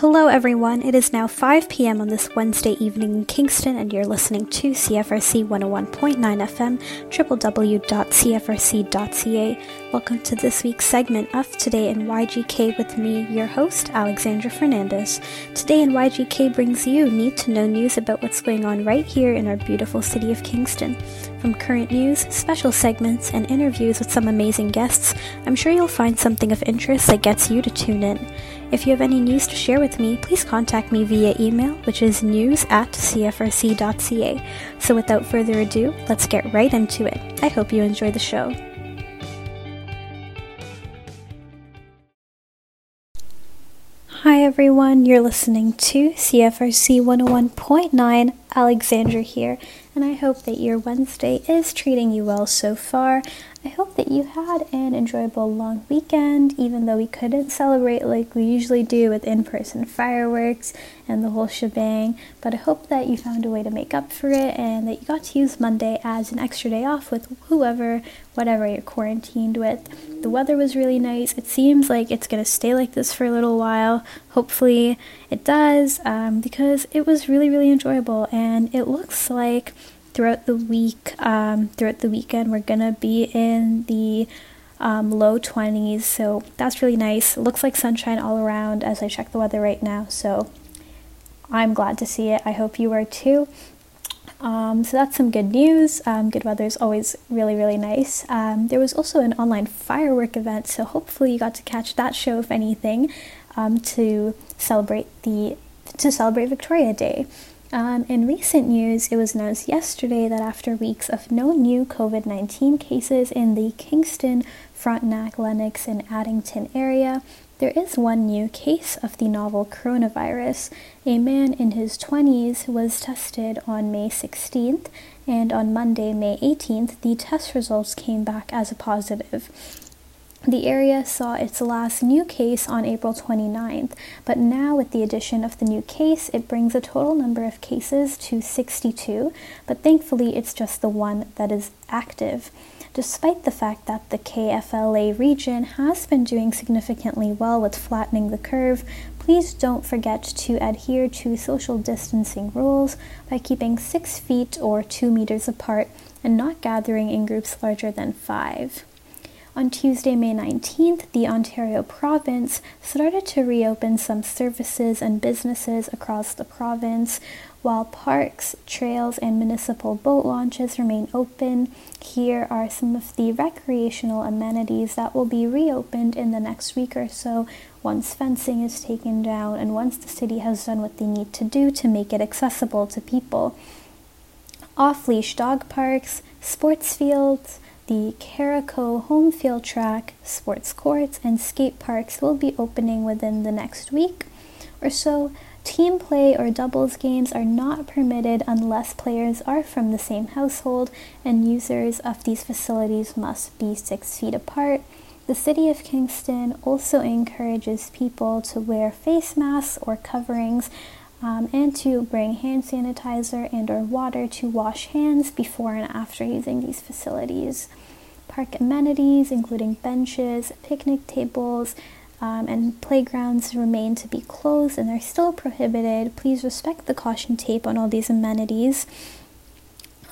Hello, everyone. It is now 5 p.m. on this Wednesday evening in Kingston, and you're listening to CFRC 101.9 FM, www.cfrc.ca. Welcome to this week's segment of Today in YGK with me, your host, Alexandra Fernandez. Today in YGK brings you need to know news about what's going on right here in our beautiful city of Kingston. From current news, special segments, and interviews with some amazing guests, I'm sure you'll find something of interest that gets you to tune in. If you have any news to share with me, please contact me via email, which is news at cfrc.ca. So without further ado, let's get right into it. I hope you enjoy the show. Hi everyone, you're listening to CFRC 101.9, Alexandra here, and I hope that your Wednesday is treating you well so far. I hope that you had an enjoyable long weekend, even though we couldn't celebrate like we usually do with in person fireworks and the whole shebang. But I hope that you found a way to make up for it and that you got to use Monday as an extra day off with whoever, whatever you're quarantined with. The weather was really nice. It seems like it's going to stay like this for a little while. Hopefully, it does um, because it was really, really enjoyable and it looks like throughout the week, um, throughout the weekend, we're gonna be in the um, low 20s, so that's really nice. It looks like sunshine all around as I check the weather right now, so I'm glad to see it. I hope you are too. Um, so that's some good news. Um, good weather is always really, really nice. Um, there was also an online firework event, so hopefully you got to catch that show, if anything, um, to celebrate the to celebrate Victoria Day. Um, in recent news, it was announced yesterday that after weeks of no new COVID 19 cases in the Kingston, Frontenac, Lennox, and Addington area, there is one new case of the novel coronavirus. A man in his 20s was tested on May 16th, and on Monday, May 18th, the test results came back as a positive. The area saw its last new case on April 29th, but now with the addition of the new case, it brings the total number of cases to 62, but thankfully it's just the one that is active. Despite the fact that the KFLA region has been doing significantly well with flattening the curve, please don't forget to adhere to social distancing rules by keeping 6 feet or 2 meters apart and not gathering in groups larger than 5. On Tuesday, May 19th, the Ontario province started to reopen some services and businesses across the province, while parks, trails, and municipal boat launches remain open. Here are some of the recreational amenities that will be reopened in the next week or so once fencing is taken down and once the city has done what they need to do to make it accessible to people. Off leash dog parks, sports fields, the Caraco home field track, sports courts, and skate parks will be opening within the next week or so. Team play or doubles games are not permitted unless players are from the same household, and users of these facilities must be six feet apart. The City of Kingston also encourages people to wear face masks or coverings um, and to bring hand sanitizer and or water to wash hands before and after using these facilities. Park amenities, including benches, picnic tables, um, and playgrounds remain to be closed and are still prohibited. Please respect the caution tape on all these amenities.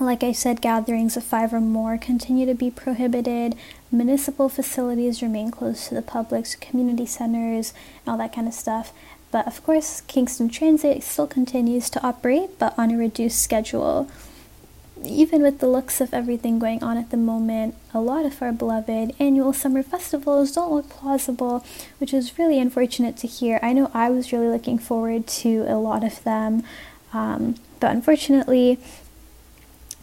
Like I said, gatherings of five or more continue to be prohibited. Municipal facilities remain closed to the public, so community centers all that kind of stuff. But of course, Kingston Transit still continues to operate, but on a reduced schedule. Even with the looks of everything going on at the moment, a lot of our beloved annual summer festivals don't look plausible, which is really unfortunate to hear. I know I was really looking forward to a lot of them, um, but unfortunately,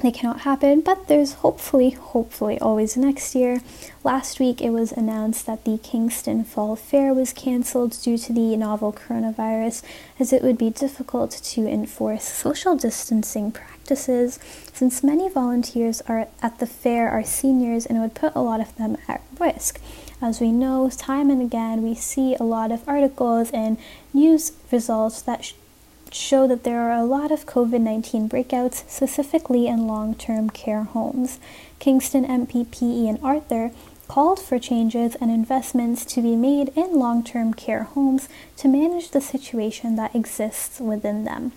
they cannot happen, but there's hopefully, hopefully always next year. Last week it was announced that the Kingston Fall Fair was cancelled due to the novel coronavirus, as it would be difficult to enforce social distancing practices since many volunteers are at the fair are seniors and would put a lot of them at risk. As we know, time and again, we see a lot of articles and news results that show that there are a lot of COVID 19 breakouts, specifically in long term care homes. Kingston MPP Ian Arthur called for changes and investments to be made in long term care homes to manage the situation that exists within them.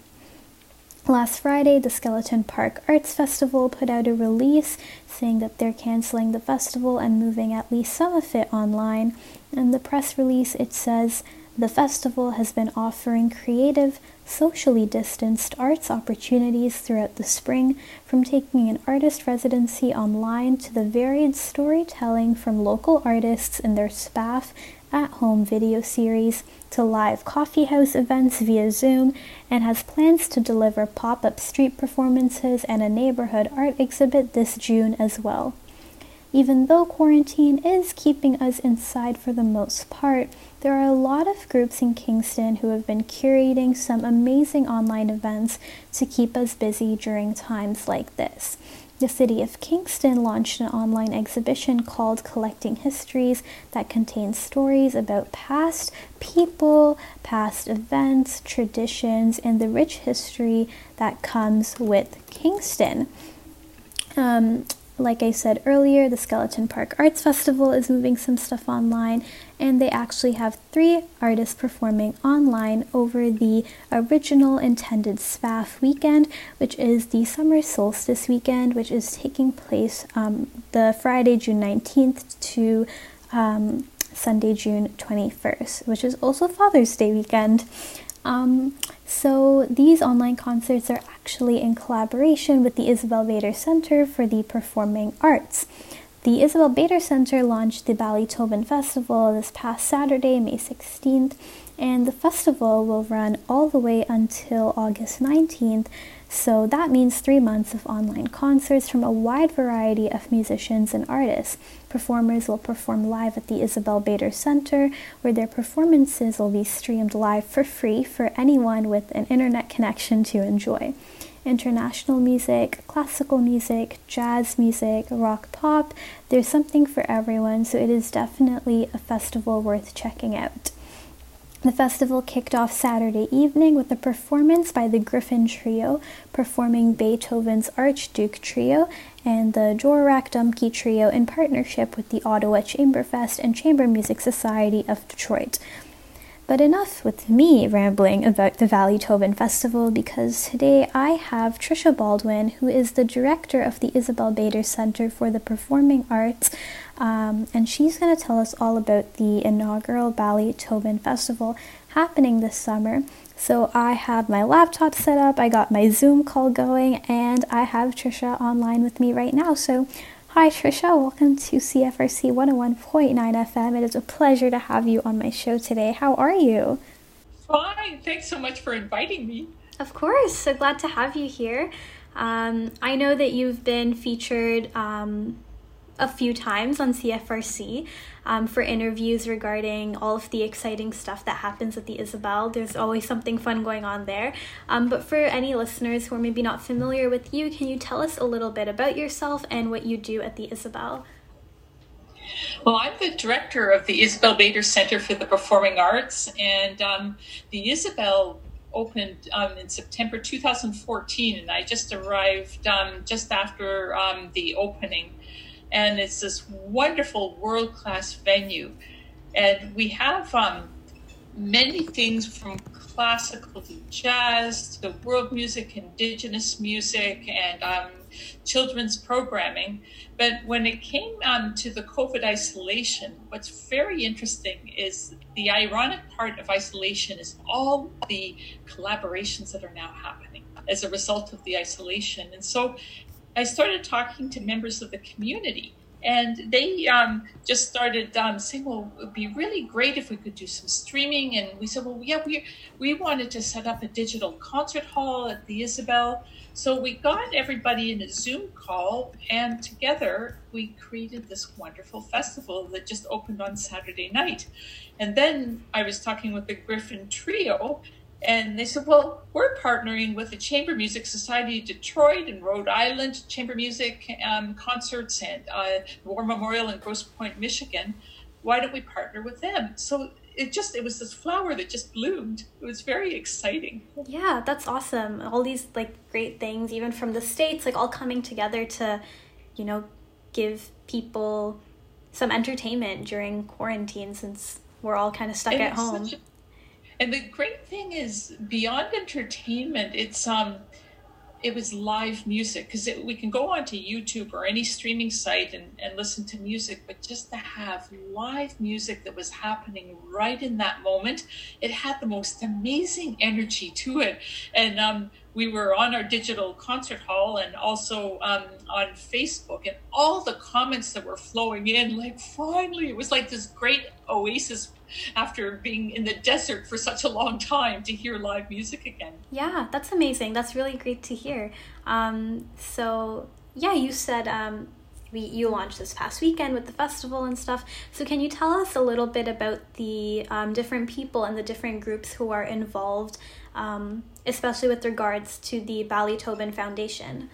Last Friday, the Skeleton Park Arts Festival put out a release saying that they're canceling the festival and moving at least some of it online. In the press release, it says the festival has been offering creative, socially distanced arts opportunities throughout the spring, from taking an artist residency online to the varied storytelling from local artists in their SPAF at home video series to live coffee house events via Zoom and has plans to deliver pop up street performances and a neighborhood art exhibit this June as well. Even though quarantine is keeping us inside for the most part, there are a lot of groups in Kingston who have been curating some amazing online events to keep us busy during times like this. The city of Kingston launched an online exhibition called Collecting Histories that contains stories about past people, past events, traditions, and the rich history that comes with Kingston. Um, like I said earlier, the Skeleton Park Arts Festival is moving some stuff online, and they actually have three artists performing online over the original intended SPAF weekend, which is the summer solstice weekend, which is taking place um, the Friday, June 19th to um, Sunday, June 21st, which is also Father's Day weekend. Um, so these online concerts are actually in collaboration with the Isabel Bader Center for the Performing Arts. The Isabel Bader Center launched the Ballytobin Festival this past Saturday, May 16th, and the festival will run all the way until August 19th. So that means three months of online concerts from a wide variety of musicians and artists. Performers will perform live at the Isabel Bader Center, where their performances will be streamed live for free for anyone with an internet connection to enjoy. International music, classical music, jazz music, rock pop, there's something for everyone, so it is definitely a festival worth checking out. The festival kicked off Saturday evening with a performance by the Griffin Trio performing Beethoven's Archduke Trio and the Dvorak Dumky Trio in partnership with the Ottawa Chamberfest and Chamber Music Society of Detroit. But enough with me rambling about the Ballytobin Festival because today I have Trisha Baldwin, who is the director of the Isabel Bader Center for the Performing Arts, um, and she's going to tell us all about the inaugural Ballytobin Festival happening this summer. So I have my laptop set up, I got my Zoom call going, and I have Trisha online with me right now. So Hi Trisha, welcome to CFRC 101.9 FM. It is a pleasure to have you on my show today. How are you? Fine. Thanks so much for inviting me. Of course. So glad to have you here. Um, I know that you've been featured um, a few times on CFRC um, for interviews regarding all of the exciting stuff that happens at the Isabel. There's always something fun going on there. Um, but for any listeners who are maybe not familiar with you, can you tell us a little bit about yourself and what you do at the Isabel? Well, I'm the director of the Isabel Bader Center for the Performing Arts, and um, the Isabel opened um, in September 2014, and I just arrived um, just after um, the opening and it's this wonderful world class venue. And we have um, many things from classical to jazz to world music, indigenous music, and um, children's programming. But when it came um, to the COVID isolation, what's very interesting is the ironic part of isolation is all the collaborations that are now happening as a result of the isolation. And so I started talking to members of the community, and they um, just started um, saying, "Well, it would be really great if we could do some streaming." And we said, "Well, yeah, we we wanted to set up a digital concert hall at the Isabel." So we got everybody in a Zoom call, and together we created this wonderful festival that just opened on Saturday night. And then I was talking with the Griffin Trio, and they said, well, we're partnering with the Chamber Music Society of Detroit and Rhode Island Chamber Music um, concerts and uh, War Memorial in Grosse Pointe, Michigan. Why don't we partner with them? So it just, it was this flower that just bloomed. It was very exciting. Yeah, that's awesome. All these like great things, even from the States, like all coming together to, you know, give people some entertainment during quarantine since we're all kind of stuck and at home. A, and the great thing is beyond entertainment, it's um it was live music because we can go onto YouTube or any streaming site and, and listen to music, but just to have live music that was happening right in that moment, it had the most amazing energy to it. And um, we were on our digital concert hall and also um, on Facebook, and all the comments that were flowing in, like finally, it was like this great oasis after being in the desert for such a long time to hear live music again. Yeah, that's amazing. That's really great to hear. Um, so, yeah, you said um, we, you launched this past weekend with the festival and stuff. So, can you tell us a little bit about the um, different people and the different groups who are involved, um, especially with regards to the Ballytobin Foundation?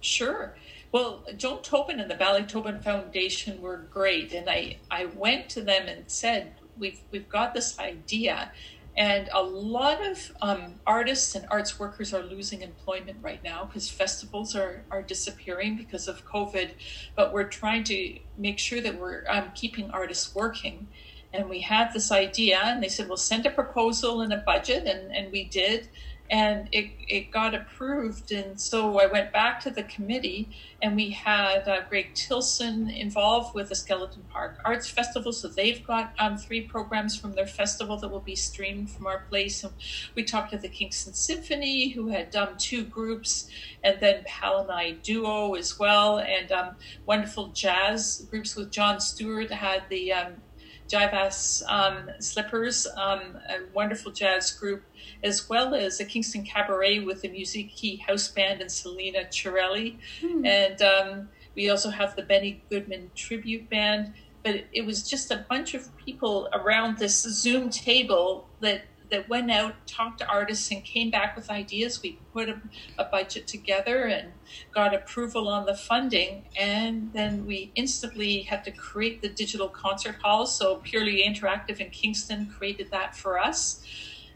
Sure. Well, Joan Tobin and the Ballytobin Foundation were great, and I, I went to them and said, "We've we've got this idea, and a lot of um, artists and arts workers are losing employment right now because festivals are are disappearing because of COVID. But we're trying to make sure that we're um, keeping artists working." And we had this idea, and they said, "Well, send a proposal and a budget," and and we did and it, it got approved. And so I went back to the committee, and we had uh, Greg Tilson involved with the Skeleton Park Arts Festival. So they've got um, three programs from their festival that will be streamed from our place. And we talked to the Kingston Symphony, who had um, two groups, and then Palanai Duo as well, and um, wonderful jazz groups with John Stewart had the um, Jive Ass um, Slippers, um, a wonderful jazz group, as well as a Kingston Cabaret with the Musiikki House Band and Selena Chirelli. Hmm. And um, we also have the Benny Goodman Tribute Band. But it was just a bunch of people around this Zoom table that that went out, talked to artists, and came back with ideas. We put a, a, budget together and got approval on the funding, and then we instantly had to create the digital concert hall. So Purely Interactive in Kingston created that for us,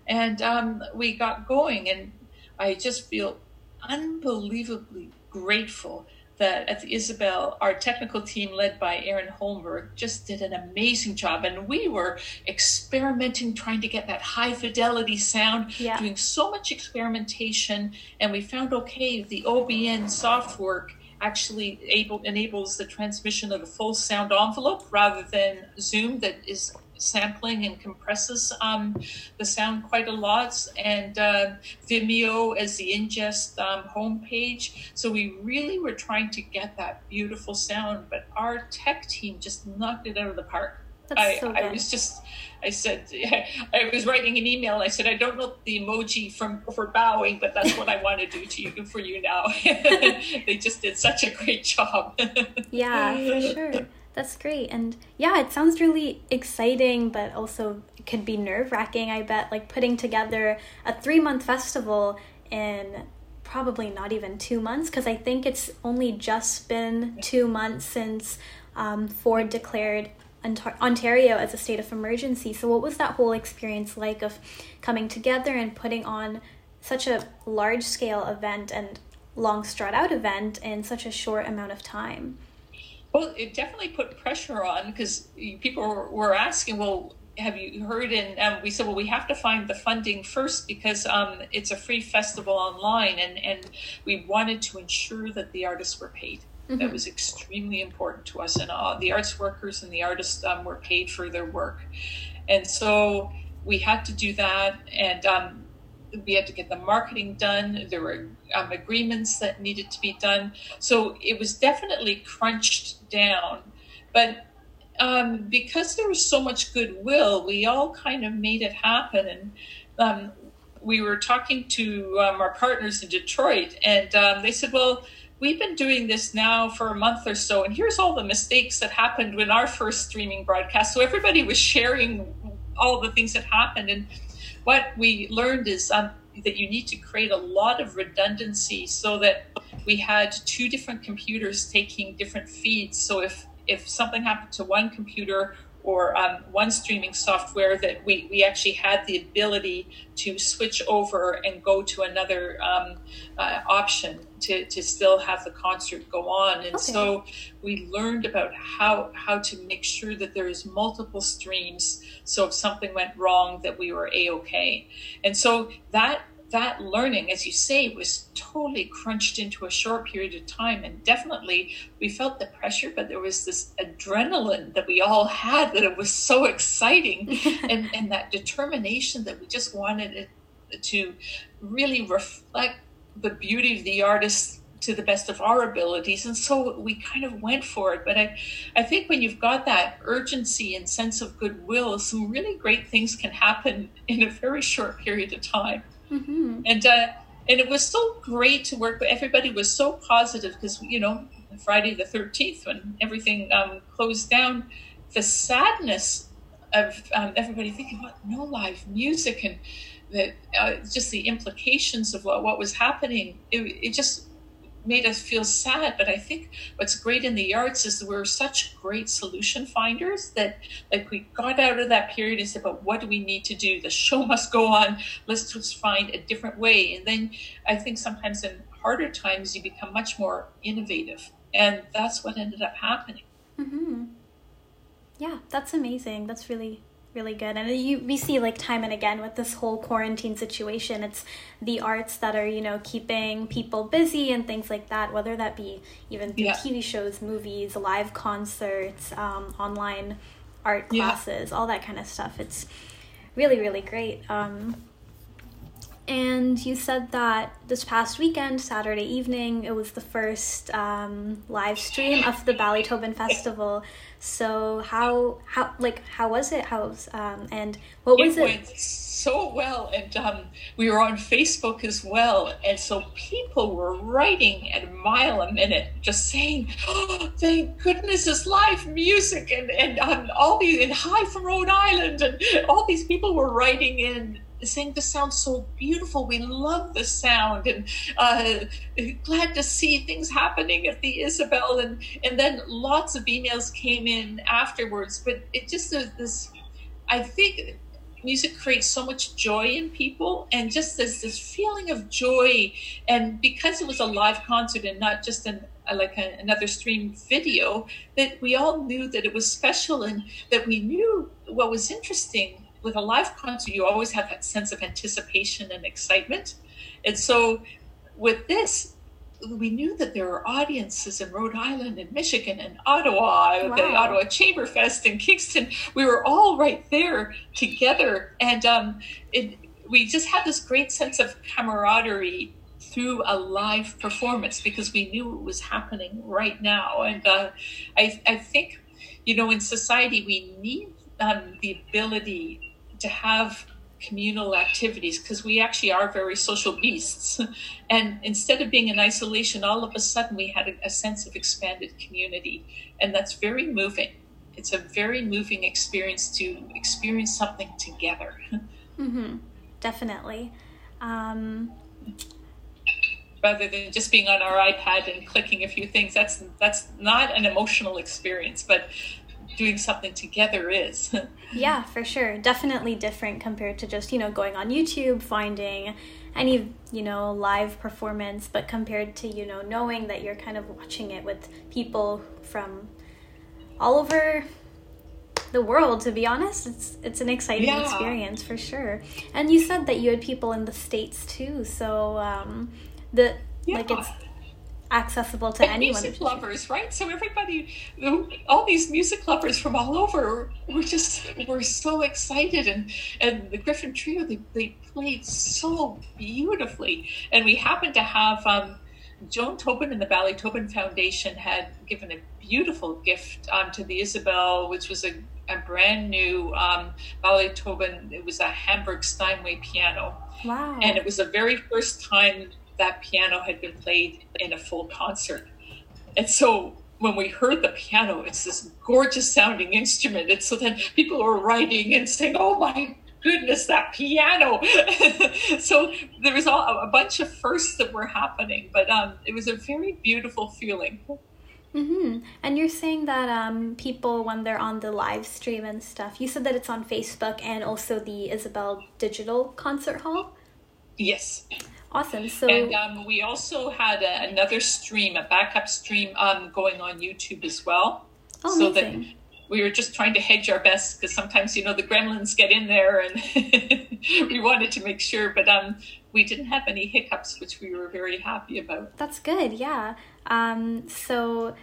and um, we got going. And I just feel unbelievably grateful that at the Isabel, our technical team led by Aaron Holmberg just did an amazing job. And we were experimenting, trying to get that high fidelity sound, yeah. doing so much experimentation. And we found okay, the OBN software actually able enables the transmission of a full sound envelope rather than Zoom that is sampling and compresses um, the sound quite a lot, and uh, Vimeo as the ingest um, homepage. So we really were trying to get that beautiful sound, but our tech team just knocked it out of the park. I, so I, was just, I said, I was writing an email. I said, I don't know the emoji from for bowing, but that's what I want to do to you for you now. they just did such a great job. yeah, for sure. That's great. And yeah, it sounds really exciting, but also could be nerve wracking, I bet. Like putting together a three month festival in probably not even two months, because I think it's only just been two months since um, Ford declared Ontario as a state of emergency. So, what was that whole experience like of coming together and putting on such a large scale event and long stretched out event in such a short amount of time? Well, it definitely put pressure on because people were asking, well, have you heard? And um, we said, well, we have to find the funding first because um, it's a free festival online, and, and we wanted to ensure that the artists were paid. Mm-hmm. That was extremely important to us, and uh, the arts workers and the artists um, were paid for their work, and so we had to do that. And um, we had to get the marketing done. There were um, agreements that needed to be done. So it was definitely crunched down. But um, because there was so much goodwill, we all kind of made it happen. And um, we were talking to um, our partners in Detroit, and um, they said, Well, we've been doing this now for a month or so, and here's all the mistakes that happened in our first streaming broadcast. So everybody was sharing all the things that happened. And what we learned is um, that you need to create a lot of redundancy so that we had two different computers taking different feeds. So if if something happened to one computer or um, one streaming software that we, we actually had the ability to switch over and go to another um, uh, option to, to still have the concert go on. And okay. so we learned about how how to make sure that there is multiple streams. So if something went wrong, that we were a okay. And so that that learning, as you say, was totally crunched into a short period of time. And definitely we felt the pressure, but there was this adrenaline that we all had that it was so exciting. And, and that determination that we just wanted it to really reflect the beauty of the artist to the best of our abilities. And so we kind of went for it. But i i think when you've got that urgency and sense of goodwill some really great things can happen in a very short period of time Mm-hmm. And uh, and it was so great to work. But everybody was so positive because you know Friday the thirteenth when everything um, closed down, the sadness of um, everybody thinking about no live music and uh, just the implications of what, what was happening. It, it just made us feel sad. But I think what's great in the arts is we're such great solution finders that like we got out of that period and said, but what do we need to do? The show must go on. Let's just find a different way. And then I think sometimes in harder times you become much more innovative. And that's what ended up happening. Mm-hmm. Yeah, that's amazing. That's really really good and you we see like time and again with this whole quarantine situation it's the arts that are you know keeping people busy and things like that whether that be even through yeah. tv shows movies live concerts um, online art classes yeah. all that kind of stuff it's really really great um, and you said that this past weekend, Saturday evening, it was the first um, live stream of the Ballytobin Festival. So how how like how was it? How's um, and what was it? It went so well, and um, we were on Facebook as well, and so people were writing at a mile a minute, just saying, oh, "Thank goodness it's live music!" and and um, all these and hi from Rhode Island, and all these people were writing in saying this sounds so beautiful. We love the sound, and uh, glad to see things happening at the Isabel. And and then lots of emails came in afterwards. But it just uh, this, I think. Music creates so much joy in people, and just this this feeling of joy. And because it was a live concert and not just an like a, another stream video, that we all knew that it was special, and that we knew what was interesting with a live concert, you always have that sense of anticipation and excitement. And so with this, we knew that there were audiences in Rhode Island and Michigan and Ottawa, wow. the Ottawa Chamber Fest in Kingston. We were all right there together. And um, it, we just had this great sense of camaraderie through a live performance because we knew it was happening right now. And uh, I, I think, you know, in society, we need um, the ability to have communal activities because we actually are very social beasts. and instead of being in isolation, all of a sudden we had a, a, sense of expanded community. And that's very moving. It's a very moving experience to experience something together. Mm-hmm. Definitely. Um... Rather than just being on our iPad and clicking a few things, that's that's not an emotional experience. But doing something together is. yeah, for sure. Definitely different compared to just, you know, going on YouTube, finding any, you know, live performance, but compared to, you know, knowing that you're kind of watching it with people from all over the world to be honest it's it's an exciting yeah. experience for sure and you said that you had people in the states too so um the yeah. like it's accessible to and anyone. Music lovers, right? So everybody, all these music lovers from all over, were just were so excited, and and the Griffin Trio they, they played so beautifully, and we happened to have. Um, Joan Tobin and the Ballytobin Foundation had given a beautiful gift um, to the Isabel, which was a, a brand new um, Ballytobin. It was a Hamburg Steinway piano. Wow. And it was the very first time that piano had been played in a full concert. And so when we heard the piano, it's this gorgeous sounding instrument. And so then people were writing and saying, oh my goodness, that piano. so there was all, a bunch of firsts that were happening, but um, it was a very beautiful feeling. Mm-hmm. And you're saying that um, people, when they're on the live stream and stuff, you said that it's on Facebook and also the Isabel Digital Concert Hall? Yes. Awesome. So, and um, we also had a, another stream, a backup stream, um, going on YouTube as well. Oh, so amazing. that we were just trying to hedge our best because sometimes you know the gremlins get in there, and we wanted to make sure. But um, we didn't have any hiccups, which we were very happy about. That's good. Yeah. Um, so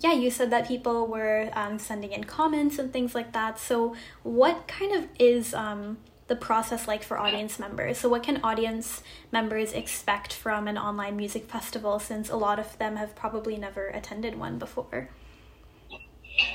yeah, you said that people were um, sending in comments and things like that. So, what kind of is um, the process like for audience members? So, what can audience members expect from an online music festival since a lot of them have probably never attended one before?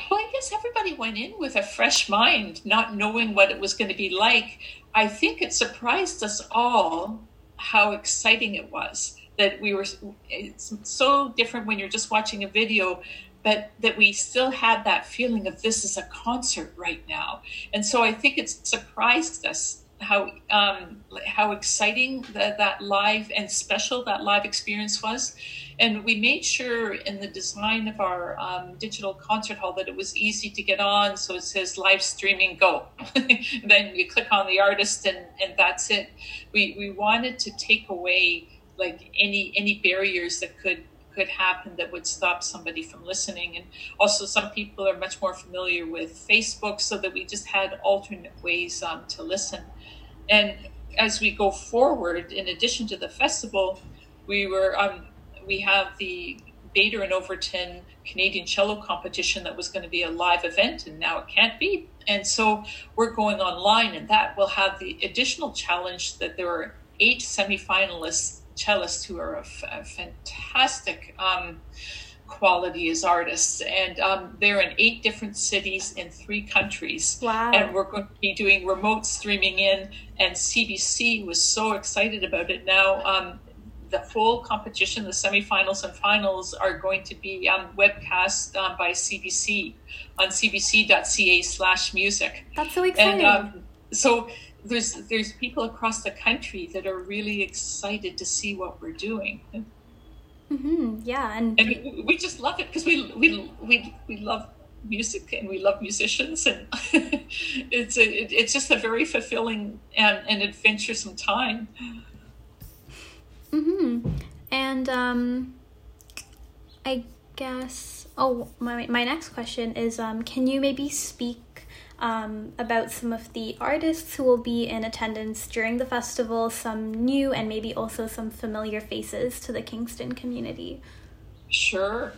Well, I guess everybody went in with a fresh mind, not knowing what it was going to be like. I think it surprised us all how exciting it was that we were it's so different when you're just watching a video but that we still had that feeling of this is a concert right now. And so i think it surprised us how um, how exciting that, that live and special that live experience was. And we made sure in the design of our um, digital concert hall that it was easy to get on. So it says live streaming go. Then you click on the artist and, and that's it. We, we wanted to take away like any any barriers that could could happen that would stop somebody from listening and also some people are much more familiar with facebook so that we just had alternate ways um, to listen and as we go forward in addition to the festival we were um, we have the Bader and Overton Canadian cello competition that was going to be a live event and now it can't be. And so we're going online and that will have the additional challenge that there are eight semifinalists cellists who are of, fantastic um, quality as artists, and um, they're in eight different cities in three countries. Wow! And we're going to be doing remote streaming in, and CBC was so excited about it. Now, um, the full competition, the semifinals and finals, are going to be um, webcast uh, by CBC on cbc.ca slash music. That's so exciting. And um, so there's there's people across the country that are really excited to see what we're doing. Mm-hmm. Yeah, and, and we, we just love it because we we we we love music and we love musicians and it's a, it, it's just a very fulfilling and, and adventuresome time. Mm-hmm. And um, I guess oh my my next question is um, can you maybe speak um, about some of the artists who will be in attendance during the festival, some new and maybe also some familiar faces to the Kingston community. Sure.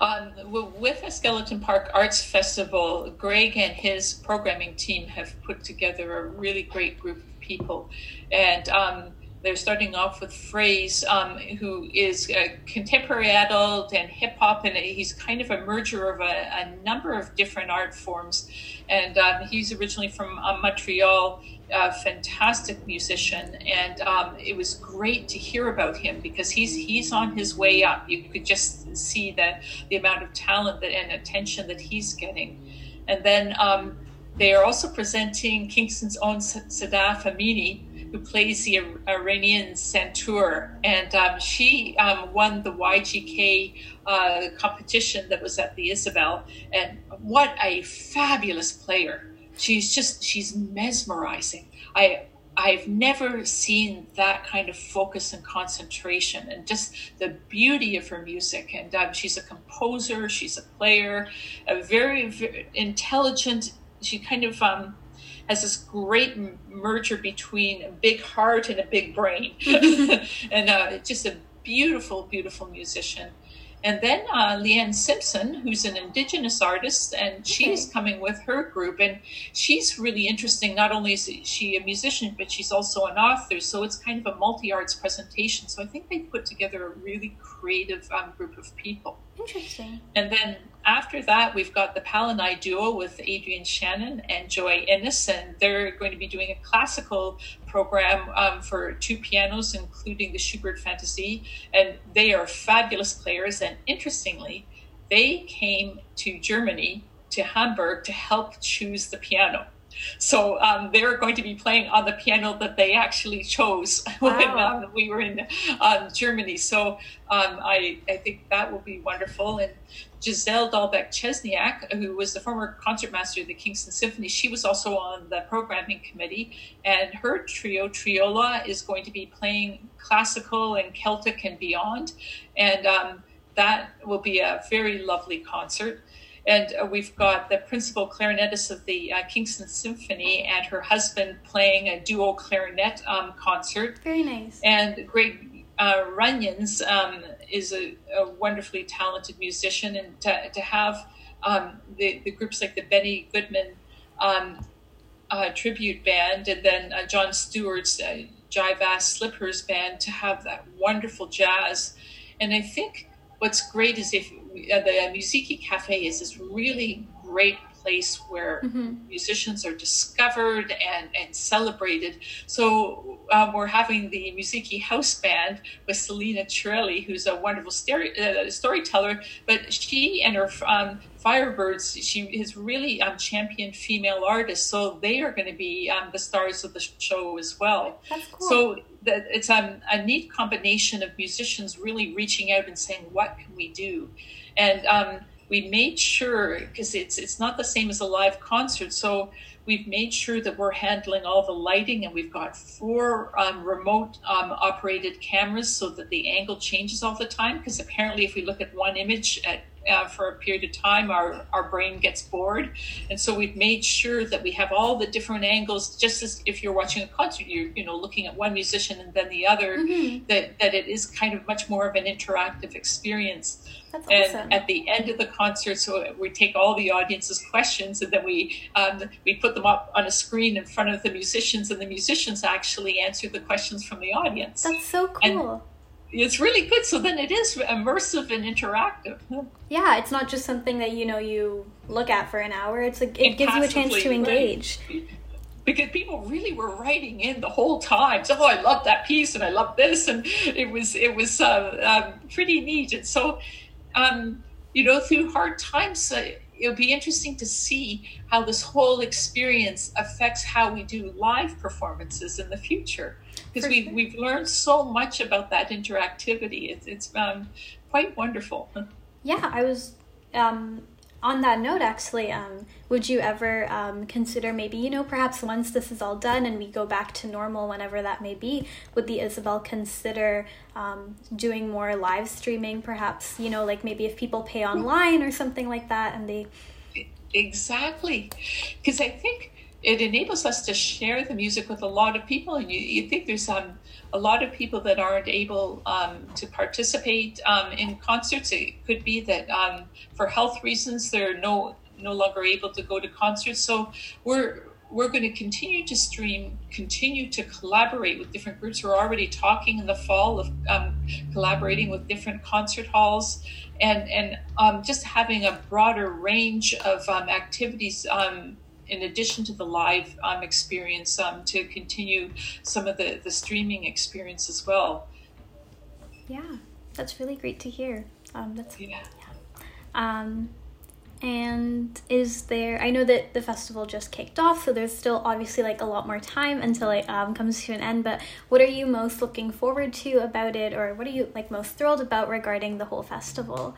Um, with the Skeleton Park Arts Festival, Greg and his programming team have put together a really great group of people. And um, they're starting off with Phrase, um, who is a contemporary adult and hip hop, and he's kind of a merger of a, a number of different art forms. And um, he's originally from uh, Montreal, a fantastic musician, and um, it was great to hear about him because he's he's on his way up. You could just see that the amount of talent that, and attention that he's getting. And then um, they are also presenting Kingston's own Sadaf Amini who plays the Iranian santur, and um, she um, won the YGK uh, competition that was at the Isabel. And what a fabulous player! She's just she's mesmerizing. I I've never seen that kind of focus and concentration, and just the beauty of her music. And um, she's a composer, she's a player, a very, very intelligent. She kind of um, has this great merger between a big heart and a big brain, and uh, just a beautiful, beautiful musician. And then uh, Leanne Simpson, who's an Indigenous artist, and she's okay. coming with her group. And she's really interesting. Not only is she a musician, but she's also an author. So it's kind of a multi arts presentation. So I think they put together a really creative um, group of people. Interesting. And then after that, we've got the Palanai duo with Adrian Shannon and Joy Ennis, and they're going to be doing a classical program um, for two pianos, including the Schubert Fantasy. And they are fabulous players. And interestingly, they came to Germany, to Hamburg, to help choose the piano. So um, they're going to be playing on the piano that they actually chose wow. when um, we were in um, Germany. So um, I, I think that will be wonderful. And Giselle Dalbec Szczesniak, who was the former concertmaster of the Kingston Symphony, she was also on the programming committee. And her trio, Triola, is going to be playing classical and Celtic and beyond. And um, that will be a very lovely concert. And uh, we've got the principal clarinetist of the uh, Kingston Symphony and her husband playing a duo clarinet um, concert. Very nice. And Greg uh, Runions um, is a, a, wonderfully talented musician, and to, to have um, the, the, groups like the Benny Goodman um, uh, tribute band, and then uh, Jon Stewart's uh, Jive Ass Slippers band to have that wonderful jazz. And I think what's great is if Uh, the Musiikki Cafe is this really great place where mm-hmm. musicians are discovered and, and celebrated. So um, we're having the Musiikki House Band with Selena Chirelli, who's a wonderful story, uh, storyteller, but she and her um, Firebirds, she has really um, championed female artists, so they are going to be um, the stars of the show as well. That's cool. So that it's um, a neat combination of musicians really reaching out and saying, "What can we do?" And um, we made sure because it's it's not the same as a live concert, so we've made sure that we're handling all the lighting, and we've got four um, remote um, operated cameras so that the angle changes all the time. Because apparently, if we look at one image at uh, for a period of time, our, our brain gets bored. And so we've made sure that we have all the different angles, just as if you're watching a concert, you're, you know, looking at one musician and then the other, mm-hmm. that, that it is kind of much more of an interactive experience. That's and awesome. at the end of the concert, so we take all the audience's questions and then we um, we put them up on a screen in front of the musicians, and the musicians actually answer the questions from the audience. That's so cool. And, it's really good. So then it is immersive and interactive. Yeah, it's not just something that you know you look at for an hour. It's like it gives you a chance to engage. Right. Because people really were writing in the whole time. So, oh, I love that piece and I love this, and it was it was uh, um, pretty neat. And so, um, you know, through hard times, uh, it'll be interesting to see how this whole experience affects how we do live performances in the future because we, sure. we've learned so much about that interactivity. It's, it's um, quite wonderful. Yeah, I was um, on that note actually. Um, would you ever um, consider maybe, you know, perhaps once this is all done and we go back to normal, whenever that may be, would the Isabel consider um, doing more live streaming, perhaps, you know, like maybe if people pay online or something like that and they. Exactly. Because I think it enables us to share the music with a lot of people. And you, you think there's um, a lot of people that aren't able um, to participate um, in concerts. It could be that um, for health reasons they're no no longer able to go to concerts. So we're we're going to continue to stream, continue to collaborate with different groups. We're already talking in the fall of um, collaborating with different concert halls and and um, just having a broader range of activities in addition to the live um, experience, um, to continue some of the, the streaming experience as well. Yeah, that's really great to hear. Um, that's yeah. yeah. Um, and is there? I know that the festival just kicked off, so there's still obviously like a lot more time until it um, comes to an end. But what are you most looking forward to about it, or what are you like most thrilled about regarding the whole festival?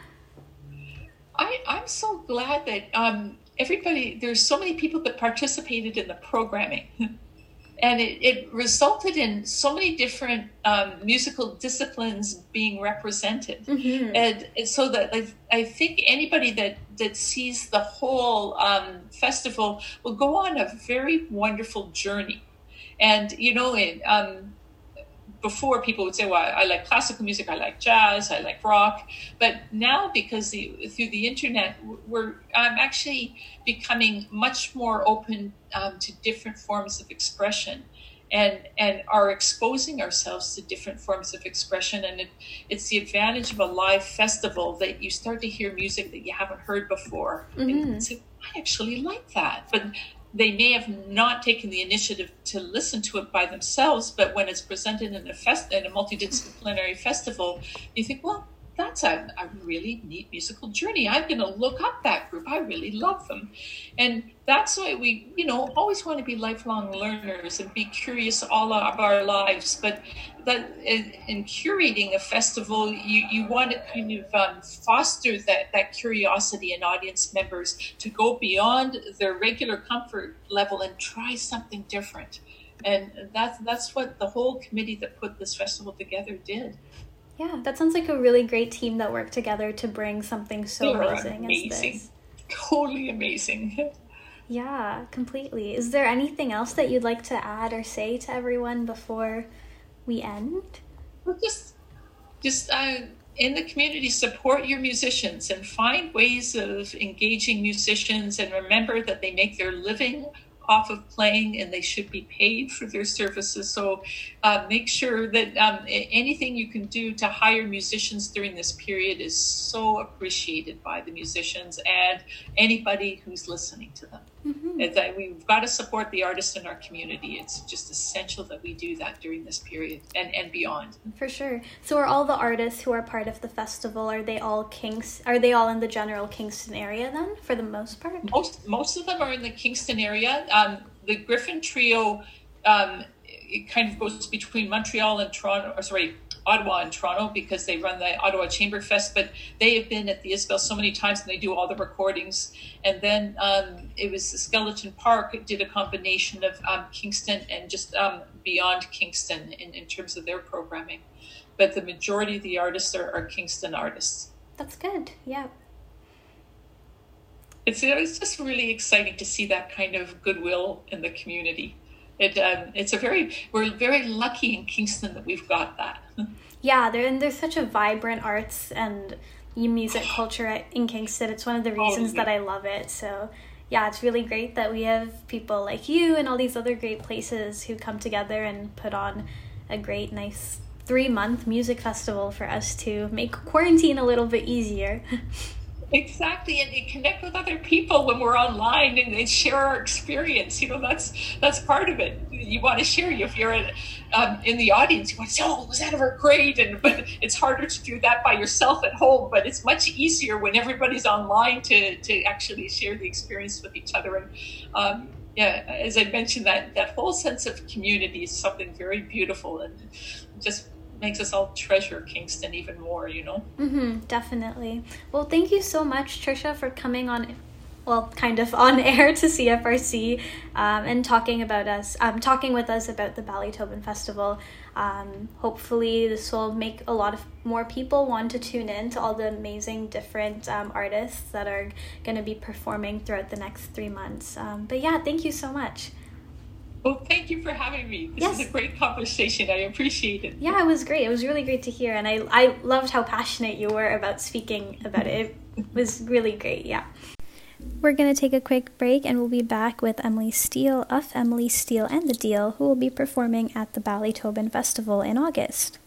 I I'm so glad that um, everybody, there's so many people that participated in the programming. and it, it, resulted in so many different um, musical disciplines being represented. Mm-hmm. And, and, so that like, I think anybody that, that sees the whole um, festival will go on a very wonderful journey. And, you know, it, um, before people would say, well, I like classical music, I like jazz, I like rock. But now, because the, through the internet, we're um, actually becoming much more open um, to different forms of expression. And, and are exposing ourselves to different forms of expression. And it, it's the advantage of a live festival that you start to hear music that you haven't heard before. Mm-hmm. I actually like that. But they may have not taken the initiative to listen to it by themselves, but when it's presented in a fest in a multidisciplinary festival, you think, well, that's a, a really neat musical journey. I'm going to look up that group. I really love them. And that's why we, you know, always want to be lifelong learners and be curious all of our lives. But that in, in curating a festival, you, you want to kind of um, foster that, that curiosity in audience members to go beyond their regular comfort level and try something different. And that's, that's what the whole committee that put this festival together did. Yeah, that sounds like a really great team that worked together to bring something so amazing, amazing, as this. Totally amazing. yeah, completely. Is there anything else that you'd like to add or say to everyone before we end? Well, just, just uh, in the community, support your musicians and find ways of engaging musicians, and remember that they make their living off of playing and they should be paid for their services. So uh, make sure that um, anything you can do to hire musicians during this period is so appreciated by the musicians and anybody who's listening to them. Mm-hmm. we've got to support the artists in our community. It's just essential that we do that during this period and, and beyond. For sure. So are all the artists who are part of the festival, are they all Kings are they all in the general Kingston area then for the most part? Most most of them are in the Kingston area. Um, the Gryphon Trio um, it kind of goes between Montreal and Toronto, or sorry, Ottawa and Toronto because they run the Ottawa Chamber Fest, but they have been at the Isabel so many times and they do all the recordings. And then um, it was Skeleton Park did a combination of um, Kingston and just um, beyond Kingston in, in terms of their programming. But the majority of the artists are, are Kingston artists. That's good. Yeah. It's, it's just really exciting to see that kind of goodwill in the community. It, um, it's a very we're very lucky in Kingston that we've got that. yeah, there and there's such a vibrant arts and music culture in Kingston. It's one of the reasons oh, yeah. that I love it. So yeah, it's really great that we have people like you and all these other great places who come together and put on a great, nice three month music festival for us to make quarantine a little bit easier. Exactly, and, and, connect with other people when we're online and, and, share our experience. You know, that's that's part of it. You want to share. If you're in, um, in the audience, you want to say, "Oh, was that ever great?" And but it's harder to do that by yourself at home. But it's much easier when everybody's online to to actually share the experience with each other. And um, yeah, as I mentioned, that that whole sense of community is something very beautiful and just makes us all treasure Kingston even more, you know? Mm-hmm, definitely. Well, thank you so much, Trisha, for coming on, well, kind of on air to CFRC um, and talking about us, um, talking with us about the Ballytobin Festival. Um, hopefully, this will make a lot of more people want to tune in to all the amazing different um, artists that are going to be performing throughout the next three months. Um, but yeah, thank you so much. Well, thank you for having me. This yes. is a great conversation. I appreciate it. Yeah, it was great. It was really great to hear, and I I loved how passionate you were about speaking about it. It was really great. Yeah. We're going to take a quick break and we'll be back with Emily Steele of Emily Steele and the Deal, who will be performing at the Ballytobin Festival in August.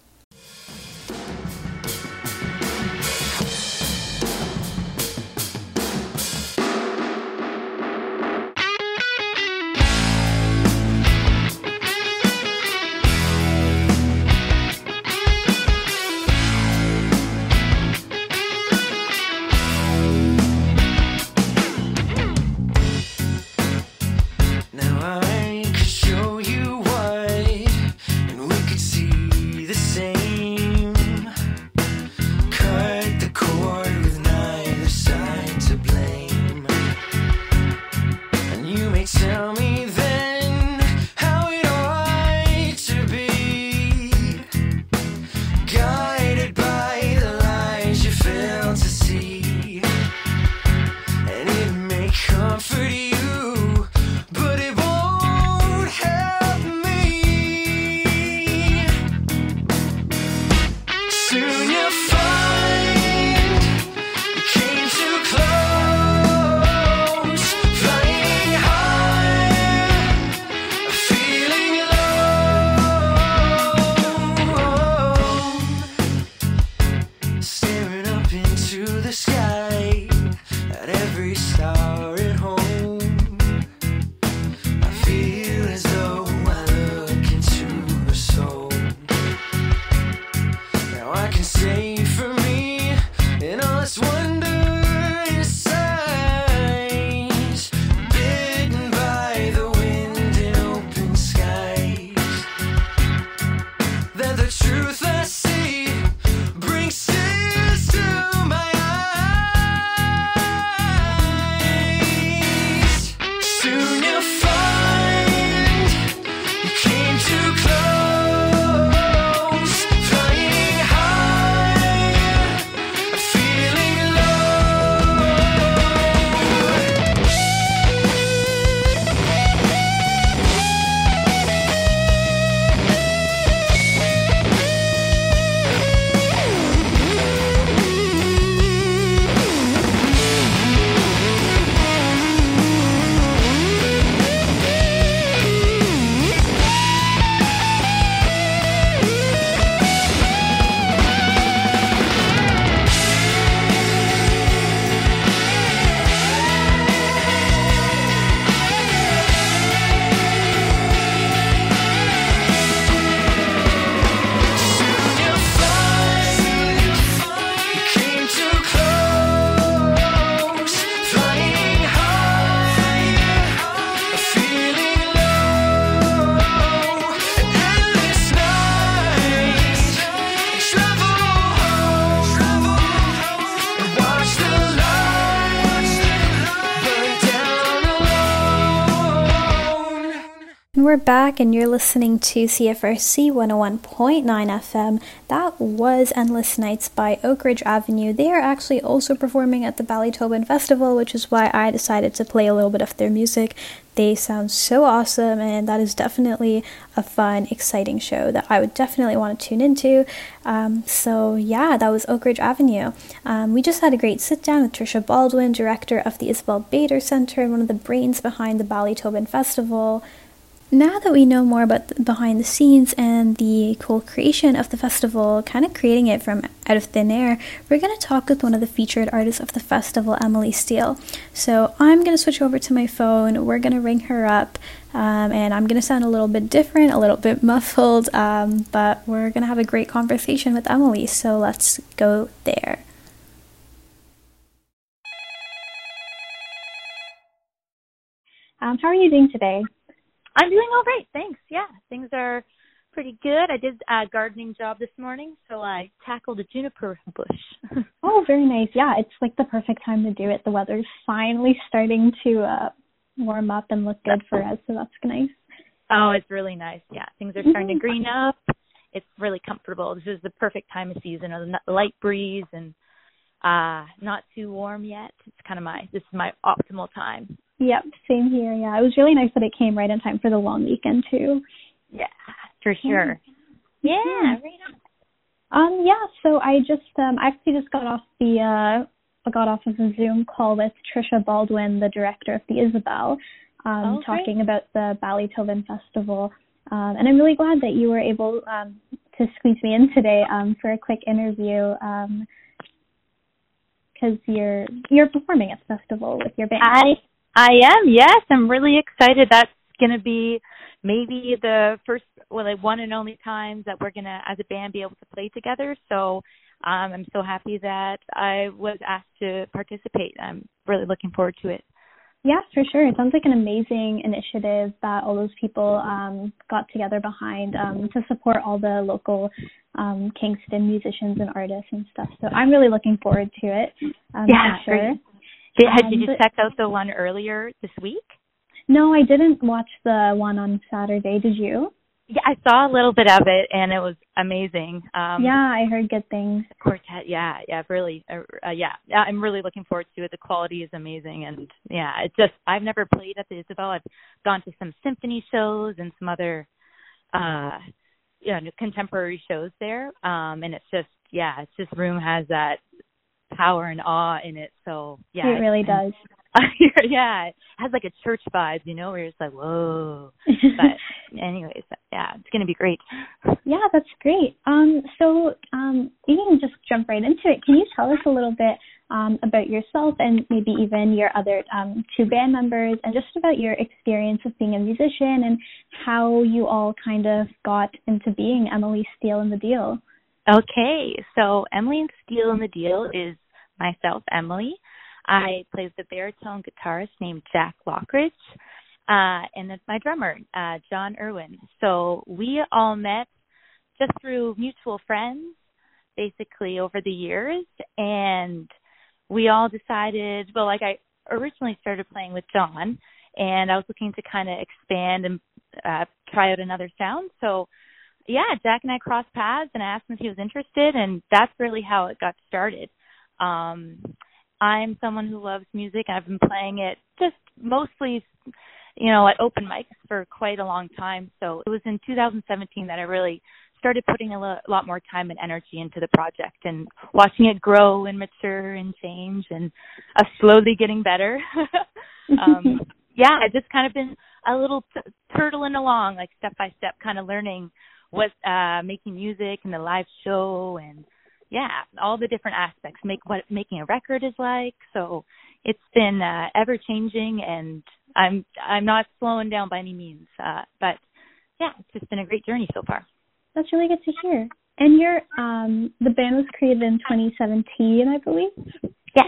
We're back, and you're listening to CFRC 101.9 FM. That was Endless Nights by Oak Ridge Avenue. They are actually also performing at the Ballytobin Festival, which is why I decided to play a little bit of their music. They sound so awesome, and that is definitely a fun, exciting show that I would definitely want to tune into. Um, so, yeah, that was Oak Ridge Avenue. Um, we just had a great sit down with Trisha Baldwin, director of the Isabel Bader Center and one of the brains behind the Ballytobin Festival. Now that we know more about the behind the scenes and the cool creation of the festival, kind of creating it from out of thin air, we're going to talk with one of the featured artists of the festival, Emily Steele. So I'm going to switch over to my phone, we're going to ring her up, um, and I'm going to sound a little bit different, a little bit muffled, um, but we're going to have a great conversation with Emily. So let's go there. Um, how are you doing today? I'm doing all right, thanks. Yeah, things are pretty good. I did a gardening job this morning, so I tackled a juniper bush. oh, very nice. Yeah, it's like the perfect time to do it. The weather's finally starting to uh warm up and look good for us, so that's nice. Oh, it's really nice. Yeah, things are starting mm-hmm. to green up. It's really comfortable. This is the perfect time of season. A light breeze and uh not too warm yet. It's kind of my this is my optimal time. Yep, same here. Yeah, it was really nice that it came right in time for the long weekend too. Yeah, for sure. Yeah, yeah right on. Um, yeah. So I just um, I actually just got off the uh, I got off of a Zoom call with Trisha Baldwin, the director of the Isabel, um, oh, talking about the Ballytobin Festival. Um, and I'm really glad that you were able um, to squeeze me in today um, for a quick interview. Um, because you're you're performing at the festival with your band. I I am. Yes, I'm really excited. That's going to be maybe the first, well, like one and only time that we're going to, as a band, be able to play together. So um, I'm so happy that I was asked to participate. I'm really looking forward to it. Yeah, for sure. It sounds like an amazing initiative that all those people um, got together behind um, to support all the local um, Kingston musicians and artists and stuff. So I'm really looking forward to it. Um, yeah, sure. Great. Did, um, you just checked out the one earlier this week? No, I didn't watch the one on Saturday. Did you? Yeah, I saw a little bit of it, and it was amazing. Um, yeah, I heard good things. Quartet, yeah, yeah, really, uh, uh, yeah, I'm really looking forward to it. The quality is amazing, and yeah, it's just I've never played at the Isabel. I've gone to some symphony shows and some other, uh, you know, contemporary shows there, um, and it's just yeah, it's just room has that power and awe in it. So yeah, it really does. yeah, it has like a church vibe, you know, where it's like whoa. but anyways, yeah, it's gonna be great. Yeah, that's great. Um, so um, you can just jump right into it. Can you tell us a little bit um, about yourself and maybe even your other um, two band members, and just about your experience of being a musician and how you all kind of got into being Emily Steele and the Deal? Okay, so Emily and Steele and the Deal is myself, Emily. I play the baritone guitarist named Jack Lockridge, uh, and then my drummer, uh, John Irwin. So we all met just through mutual friends, basically over the years, and we all decided. Well, like I originally started playing with John, and I was looking to kind of expand and uh, try out another sound. So yeah, Jack and I crossed paths and I asked him if he was interested and that's really how it got started. Um I'm someone who loves music. I've been playing it just mostly you know, at open mics for quite a long time. So it was in 2017 that I really started putting a lot more time and energy into the project and watching it grow and mature and change and uh, slowly getting better. um, yeah, I've just kind of been a little t- turtling along, like step by step, kind of learning what uh making music and the live show and yeah all the different aspects make what making a record is like. So it's been uh ever changing and i'm i'm not slowing down by any means uh but yeah it's just been a great journey so far. That's really good to hear. And your um the band was created in 2017 i believe? Yes.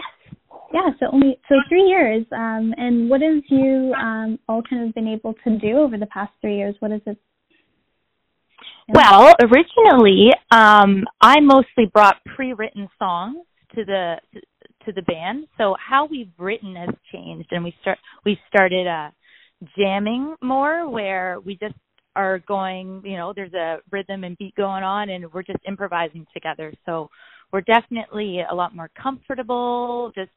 Yeah so only so three years um and what have you um all kind of been able to do over the past three years? What has it well, originally, um, I mostly brought pre-written songs to the to, the band. So how we've written has changed, and we start we started uh, jamming more where we just are going, you know, there's a rhythm and beat going on and we're just improvising together. So we're definitely a lot more comfortable just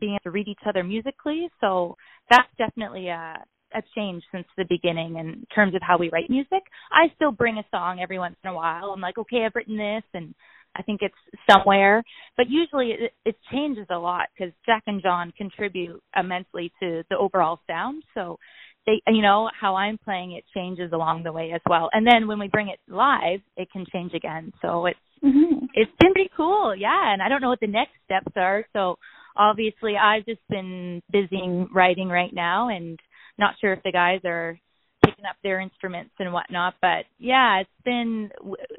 being able to read each other musically. So that's definitely a a change since the beginning in terms of how we write music. I still bring a song every once in a while. I'm like, okay, I've written this and I think it's somewhere, but usually it, it changes a lot because Jack and John contribute immensely to the overall sound. So they, you know, how I'm playing it changes along the way as well. And then when we bring it live, it can change again. So it's mm-hmm. it's been pretty cool, yeah. And I don't know what the next steps are. So obviously, I've just been busy writing right now, and not sure if the guys are picking up their instruments and whatnot. But yeah, it's been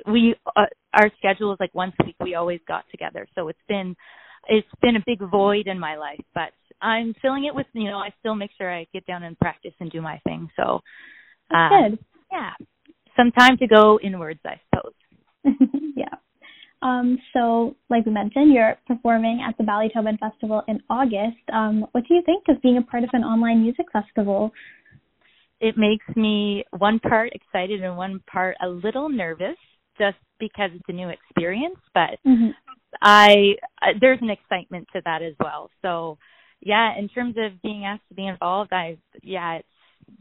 we uh, our schedule is like once a week. We always got together, so it's been it's been a big void in my life. But I'm filling it with you know I still make sure I get down and practice and do my thing. So uh, good. Yeah, some time to go inwards, I suppose. Um, so, like we mentioned, you're performing at the Ballytobin Festival in August. Um, what do you think of being a part of an online music festival? it makes me one part excited and one part a little nervous just because it's a new experience but mm-hmm. i uh, there's an excitement to that as well so yeah in terms of being asked to be involved i yeah it's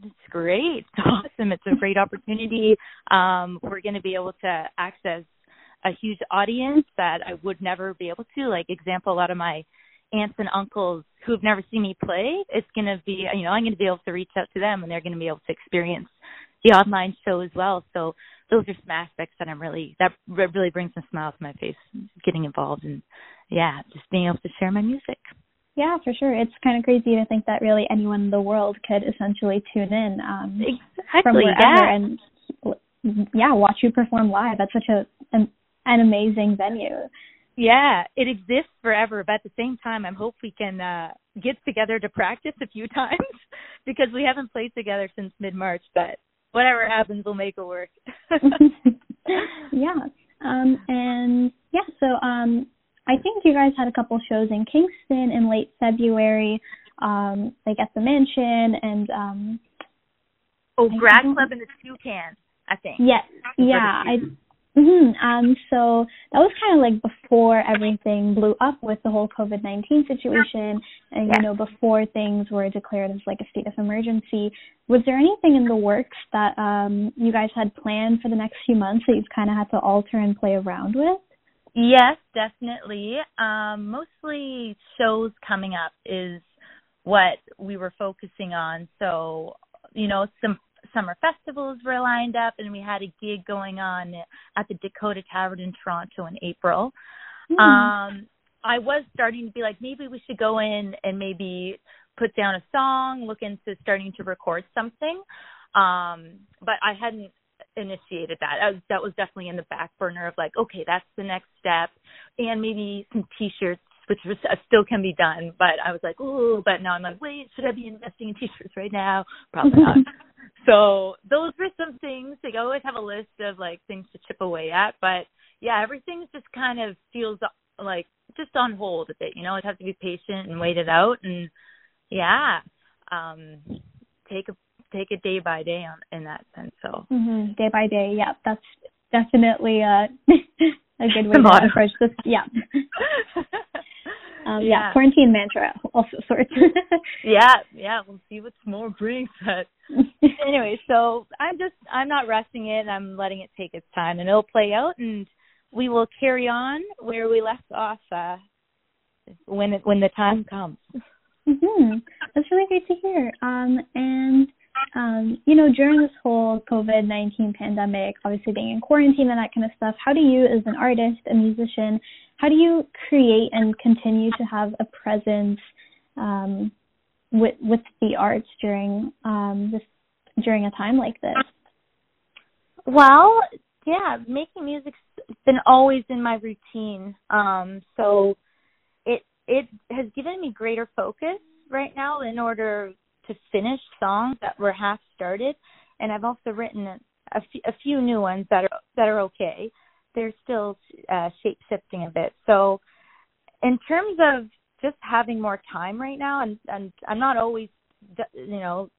it's great it's awesome it's a great opportunity um we're going to be able to access a huge audience that i would never be able to like example a lot of my aunts and uncles who have never seen me play, it's going to be, you know, I'm going to be able to reach out to them and they're going to be able to experience the online show as well. So those are some aspects that I'm really, that really brings a smile to my face, getting involved and yeah, just being able to share my music. Yeah, for sure. It's kind of crazy to think that really anyone in the world could essentially tune in um, exactly, from wherever yeah. and yeah, watch you perform live. That's such a an, an amazing venue. Yeah, it exists forever, but at the same time, I hope we can uh, get together to practice a few times because we haven't played together since mid March. But whatever happens, we'll make it work. yeah, um, and yeah, so um, I think you guys had a couple shows in Kingston in late February, um, like at the Mansion and um, oh, Grad Club in the Toucan. I think. Yes, yeah, I Mm-hmm. Um, so that was kind of like before everything blew up with the whole COVID nineteen situation, and you know before things were declared as like a state of emergency. Was there anything in the works that um, you guys had planned for the next few months that you've kind of had to alter and play around with? Yes, definitely. Um, mostly shows coming up is what we were focusing on. So you know some summer festivals were lined up, and we had a gig going on at the Dakota Tavern in Toronto in April. Mm. Um, I was starting to be like, maybe we should go in and maybe put down a song, look into starting to record something. Um, but I hadn't initiated that. I Was, that was definitely in the back burner of like, okay, that's the next step, and maybe some T-shirts, which was, uh, still can be done. But I was like, oh, but now I'm like, wait, should I be investing in T-shirts right now? Probably not. so those were some things. Like I always have a list of like things to chip away at, but yeah, everything's just kind of feels like just on hold a bit. You know, I have to be patient and wait it out, and yeah, um, take a take it day by day on in that sense. So mm-hmm. day by day, yeah, that's definitely a a good way to approach this. Yeah. Um, yeah. yeah. quarantine mantra, also sorts. yeah, yeah. We'll see what more brings. But anyway, so I'm just I'm not rushing it. I'm letting it take its time, and it'll play out, and we will carry on where we left off uh, when it, when the time comes. Mm-hmm. That's really great to hear. Um, and um, you know, during this whole COVID 19 pandemic, obviously being in quarantine and that kind of stuff, how do you, as an artist, a musician, how do you create and continue to have a presence um, with with the arts during um, this during a time like this? Well, yeah, making music's been always in my routine. Um, so it it has given me greater focus right now in order to finish songs that were half started, and I've also written a, few new ones that are that are okay. They're still uh, shape shifting a bit. So, in terms of just having more time right now, and and I'm not always, you know,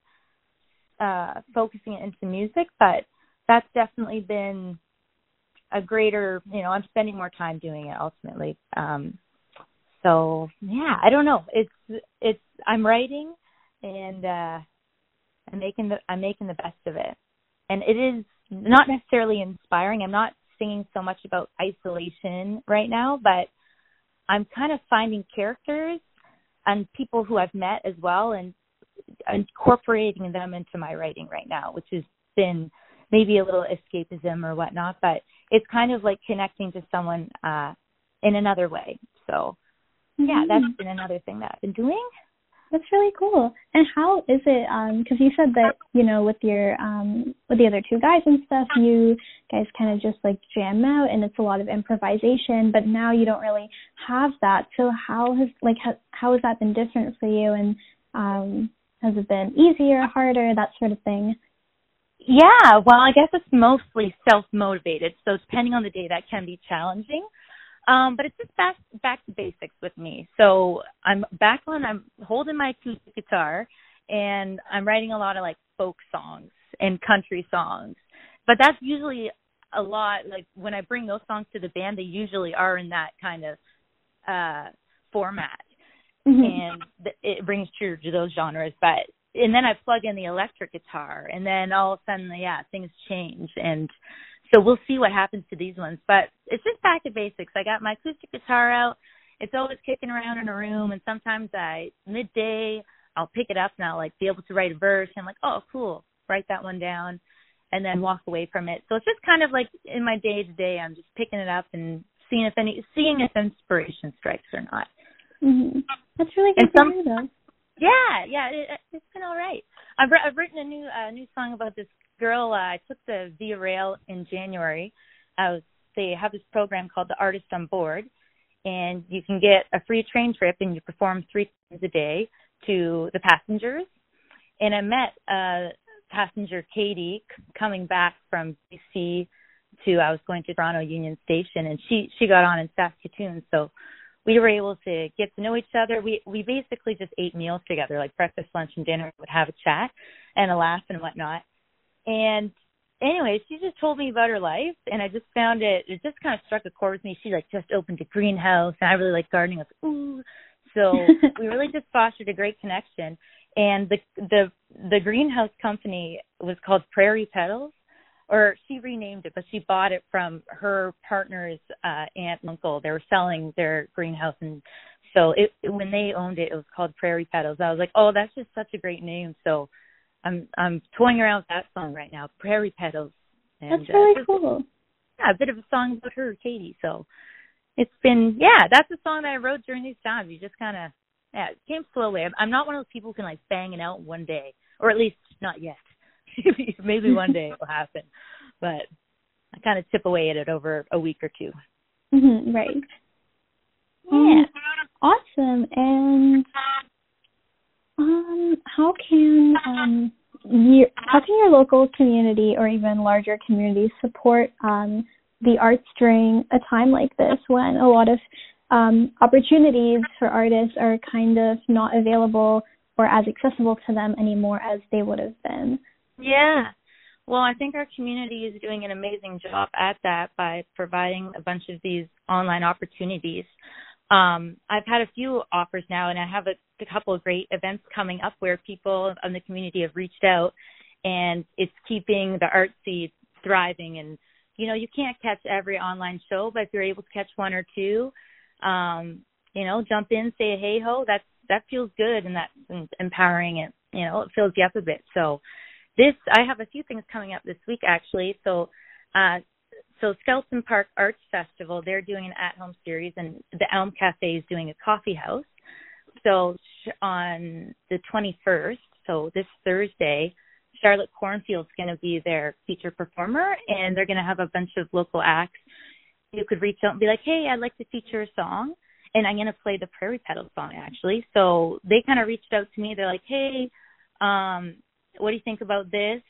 uh, focusing it into music, but that's definitely been a greater, you know, I'm spending more time doing it ultimately. Um, so yeah, I don't know. It's it's I'm writing and uh, I'm making the I'm making the best of it, and it is not necessarily inspiring. I'm not singing so much about isolation right now, but I'm kind of finding characters and people who I've met as well, and incorporating them into my writing right now, which has been maybe a little escapism or whatnot, but it's kind of like connecting to someone uh in another way. So yeah, that's mm-hmm. been another thing that I've been doing. That's really cool. And how is it? Um, because you said that you know with your um with the other two guys and stuff, you guys kind of just like jam out, and it's a lot of improvisation. But now you don't really have that. So how has like how how has that been different for you? And um, has it been easier, harder, that sort of thing? Yeah, well, I guess it's mostly self motivated. So depending on the day, that can be challenging. Um, but it's just back back to basics with me. So I'm back on. I'm holding my acoustic guitar, and I'm writing a lot of like folk songs and country songs. But that's usually a lot. Like when I bring those songs to the band, they usually are in that kind of uh format, mm-hmm. and it brings true to those genres. But and then I plug in the electric guitar, and then all of a sudden, yeah, things change and so we'll see what happens to these ones. But it's just back to basics. I got my acoustic guitar out. It's always kicking around in a room, and sometimes I midday I'll pick it up and I'll like be able to write a verse. And I'm like, oh, cool, write that one down, and then walk away from it. So it's just kind of like in my day to day, I'm just picking it up and seeing if any seeing if inspiration strikes or not. Mm-hmm. That's really good and some, hear, though. Yeah, yeah, it, it's been all right. I've I've written a new uh, new song about this girl. Uh, I took the Via Rail in January. I was, they have this program called the Artist on Board, and you can get a free train trip and you perform three times a day to the passengers. And I met uh passenger Katie coming back from BC to I was going to Toronto Union Station and she she got on in Saskatoon so we were able to get to know each other. We we basically just ate meals together, like breakfast, lunch, and dinner. Would have a chat and a laugh and whatnot. And anyway, she just told me about her life, and I just found it. It just kind of struck a chord with me. She like just opened a greenhouse, and I really like gardening. I was like, ooh. So we really just fostered a great connection. And the the the greenhouse company was called Prairie Petals, or she renamed it, but she bought it from her partner's uh, aunt and uncle. They were selling their greenhouse, and so it when they owned it, it was called Prairie Petals. I was like, oh, that's just such a great name. So I'm I'm toying around with that song right now, Prairie Petals. And, that's really uh, cool. Yeah, a bit of a song about her, Katie. So it's been yeah, that's a song that I wrote during these times. You just kind of yeah, it came slowly. I'm, I'm not one of those people who can like bang it out one day, or at least not yet. Maybe one day it will happen, but I kind of chip away at it over a week or 2 mm-hmm, right. Yeah. Um, awesome. And um, how can um you, how can your local community or even larger communities support um the arts during a time like this when a lot of um opportunities for artists are kind of not available or as accessible to them anymore as they would have been? Yeah. Well, I think our community is doing an amazing job at that by providing a bunch of these online opportunities um, I've had a few offers now, and I have a, a couple of great events coming up where people in the community have reached out, and it's keeping the art scene thriving. And you know, you can't catch every online show, but if you're able to catch one or two, um, you know, jump in, say hey ho. That's that feels good, and that's empowering. It you know, it fills you up a bit. So this, I have a few things coming up this week actually. So uh, so Skeleton Park Arts Festival, they're doing an at-home series, and the Elm Cafe is doing a coffee house. So on the 21st, so this Thursday, Charlotte Cornfield's going to be their feature performer, and they're going to have a bunch of local acts. You could reach out and be like, "Hey, I'd like to feature a song," and I'm going to play the Prairie Petals song actually. So they kind of reached out to me. They're like, "Hey, um, what do you think about this?"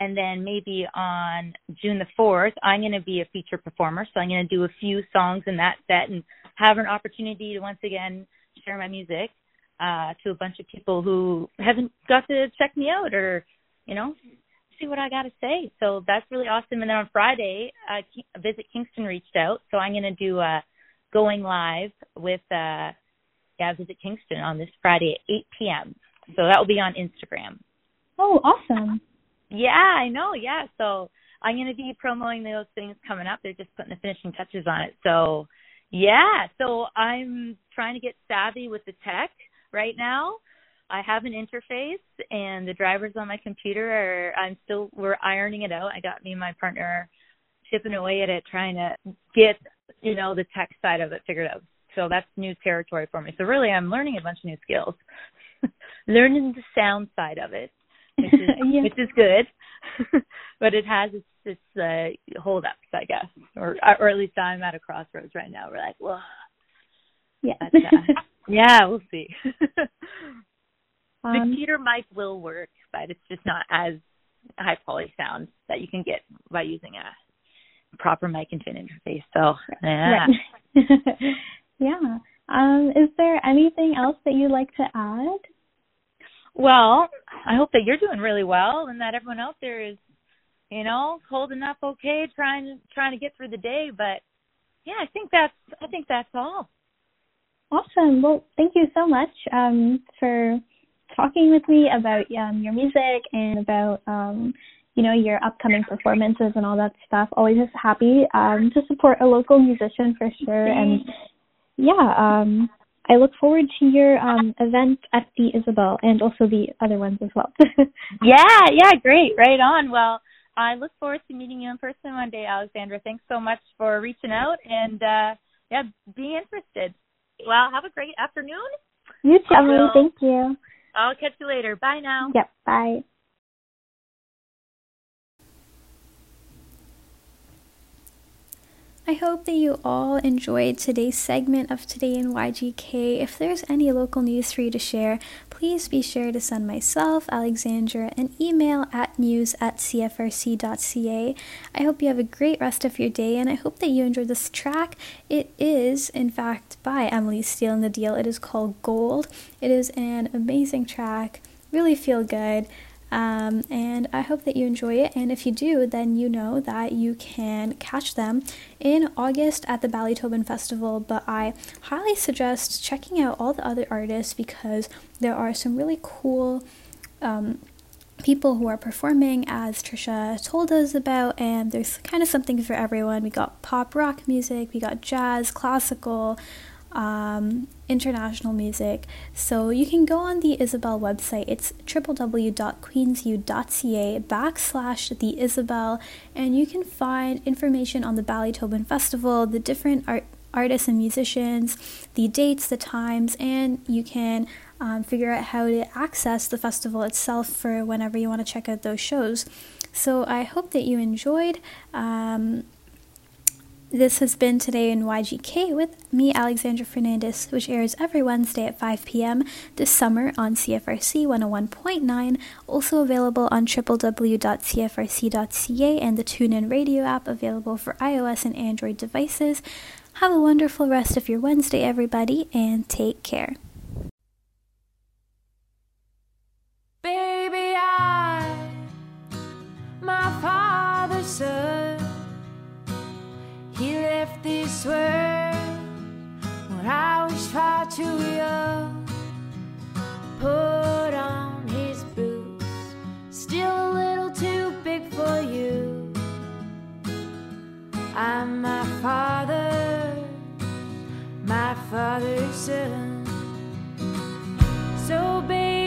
and then maybe on June the 4th, I'm going to be a feature performer. So I'm going to do a few songs in that set and have an opportunity to once again share my music uh, to a bunch of people who haven't got to check me out or, you know, see what I got to say. So that's really awesome. And then on Friday, uh, Visit Kingston reached out, so I'm going to do a going live with uh, yeah Visit Kingston on this Friday at 8 p.m. So that will be on Instagram. Oh, awesome! Yeah, I know. Yeah, so I'm going to be promoting those things coming up. They're just putting the finishing touches on it. So yeah, so I'm trying to get savvy with the tech right now. I have an interface and the drivers on my computer are I'm still we're ironing it out. I got me and my partner chipping away at it trying to get, you know, the tech side of it figured out. So that's new territory for me. So really I'm learning a bunch of new skills. learning the sound side of it, which is yeah. which is good. but it has its its uh hold ups, I guess. Or or at least I'm at a crossroads right now. We're like, well, Yeah. But, uh, yeah, we'll see. Um, the computer mic will work, but it's just not as high quality sound that you can get by using a proper mic and fin interface. So yeah. Right. yeah. Um, is there anything else that you'd like to add? Well, I hope that you're doing really well and that everyone out there is, you know, holding up okay, trying trying to get through the day. But yeah, I think that's I think that's all. Awesome. Well, thank you so much um, for talking with me about um, your music and about um, you know your upcoming performances and all that stuff. Always just happy um, to support a local musician for sure. And yeah, um, I look forward to your um, event at the Isabel and also the other ones as well. yeah, yeah, great, right on. Well, I look forward to meeting you in person one day, Alexandra. Thanks so much for reaching out and uh, yeah, being interested. Well, have a great afternoon. You too, Thank you. I'll catch you later. Bye now. Yep. Bye. I hope that you all enjoyed today's segment of Today in YGK. If there's any local news for you to share, please be sure to send myself, Alexandra, an email at news at cfrc.ca. I hope you have a great rest of your day and I hope that you enjoyed this track. It is, in fact, by Emily Steele in the Deal. It is called Gold. It is an amazing track, really feel good. Um, and I hope that you enjoy it. And if you do, then you know that you can catch them in August at the Ballytobin Festival. But I highly suggest checking out all the other artists because there are some really cool. Um, people who are performing as Trisha told us about and there's kind of something for everyone. We got pop rock music, we got jazz, classical, um, international music. So you can go on the Isabel website. It's www.queensu.ca backslash the Isabel, and you can find information on the Ballytobin Festival, the different art artists and musicians, the dates, the times, and you can um, figure out how to access the festival itself for whenever you want to check out those shows. So I hope that you enjoyed. Um, this has been Today in YGK with me, Alexandra Fernandez, which airs every Wednesday at 5 p.m. this summer on CFRC 101.9, also available on www.cfrc.ca and the TuneIn Radio app available for iOS and Android devices. Have a wonderful rest of your Wednesday, everybody, and take care. Baby, I, my father said. He left this world when I was far too young. Put on his boots, still a little too big for you. I'm my father, my father's son. So, baby,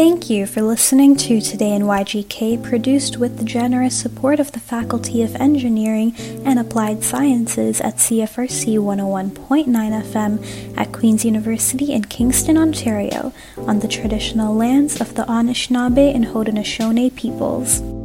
Thank you for listening to Today in YGK, produced with the generous support of the Faculty of Engineering and Applied Sciences at CFRC 101.9 FM at Queen's University in Kingston, Ontario, on the traditional lands of the Anishinaabe and Haudenosaunee peoples.